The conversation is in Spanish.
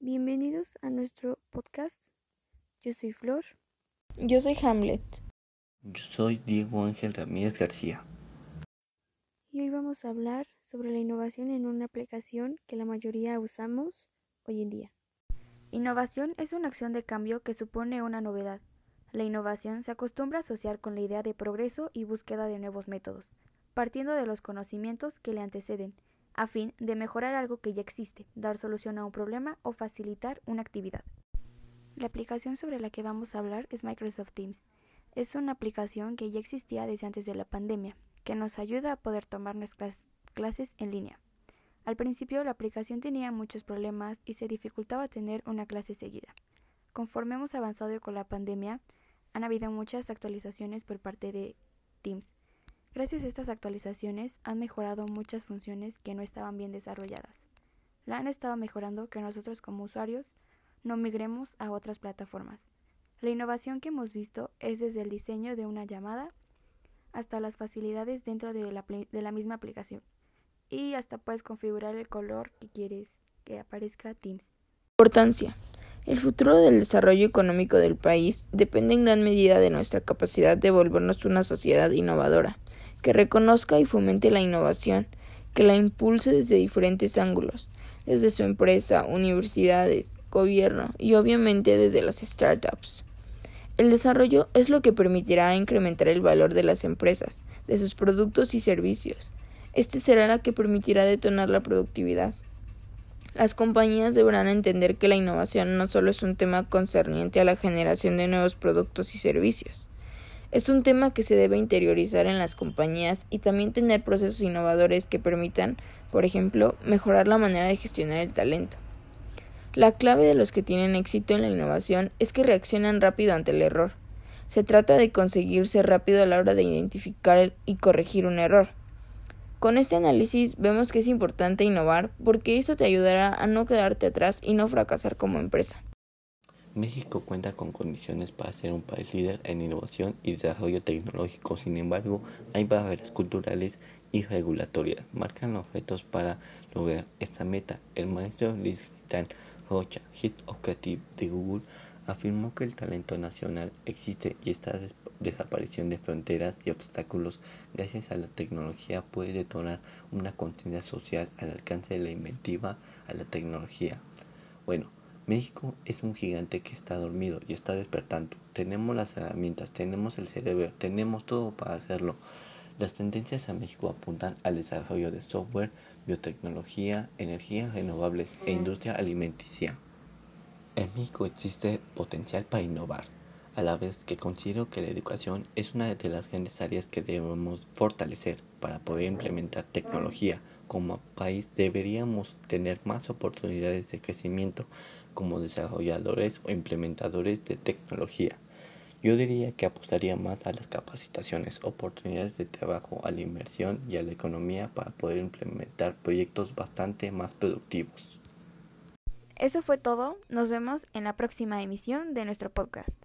Bienvenidos a nuestro podcast. Yo soy Flor. Yo soy Hamlet. Yo soy Diego Ángel Ramírez García. Y hoy vamos a hablar sobre la innovación en una aplicación que la mayoría usamos hoy en día. Innovación es una acción de cambio que supone una novedad. La innovación se acostumbra a asociar con la idea de progreso y búsqueda de nuevos métodos, partiendo de los conocimientos que le anteceden a fin de mejorar algo que ya existe, dar solución a un problema o facilitar una actividad. La aplicación sobre la que vamos a hablar es Microsoft Teams. Es una aplicación que ya existía desde antes de la pandemia, que nos ayuda a poder tomar nuestras clases en línea. Al principio la aplicación tenía muchos problemas y se dificultaba tener una clase seguida. Conforme hemos avanzado con la pandemia, han habido muchas actualizaciones por parte de Teams Gracias a estas actualizaciones han mejorado muchas funciones que no estaban bien desarrolladas. La han estado mejorando que nosotros como usuarios no migremos a otras plataformas. La innovación que hemos visto es desde el diseño de una llamada hasta las facilidades dentro de la, de la misma aplicación. Y hasta puedes configurar el color que quieres que aparezca Teams. Importancia. El futuro del desarrollo económico del país depende en gran medida de nuestra capacidad de volvernos una sociedad innovadora que reconozca y fomente la innovación, que la impulse desde diferentes ángulos, desde su empresa, universidades, gobierno y obviamente desde las startups. El desarrollo es lo que permitirá incrementar el valor de las empresas, de sus productos y servicios. Este será la que permitirá detonar la productividad. Las compañías deberán entender que la innovación no solo es un tema concerniente a la generación de nuevos productos y servicios, es un tema que se debe interiorizar en las compañías y también tener procesos innovadores que permitan, por ejemplo, mejorar la manera de gestionar el talento. La clave de los que tienen éxito en la innovación es que reaccionan rápido ante el error. Se trata de conseguir ser rápido a la hora de identificar y corregir un error. Con este análisis vemos que es importante innovar porque eso te ayudará a no quedarte atrás y no fracasar como empresa. México cuenta con condiciones para ser un país líder en innovación y desarrollo tecnológico. Sin embargo, hay barreras culturales y regulatorias. Marcan los retos para lograr esta meta. El maestro Luis Vitán Rocha, Head of Creative de Google, afirmó que el talento nacional existe y esta desaparición de fronteras y obstáculos gracias a la tecnología puede detonar una conciencia social al alcance de la inventiva a la tecnología. Bueno, México es un gigante que está dormido y está despertando. Tenemos las herramientas, tenemos el cerebro, tenemos todo para hacerlo. Las tendencias a México apuntan al desarrollo de software, biotecnología, energías renovables e industria alimenticia. En México existe potencial para innovar, a la vez que considero que la educación es una de las grandes áreas que debemos fortalecer para poder implementar tecnología. Como país deberíamos tener más oportunidades de crecimiento como desarrolladores o implementadores de tecnología. Yo diría que apostaría más a las capacitaciones, oportunidades de trabajo, a la inversión y a la economía para poder implementar proyectos bastante más productivos. Eso fue todo, nos vemos en la próxima emisión de nuestro podcast.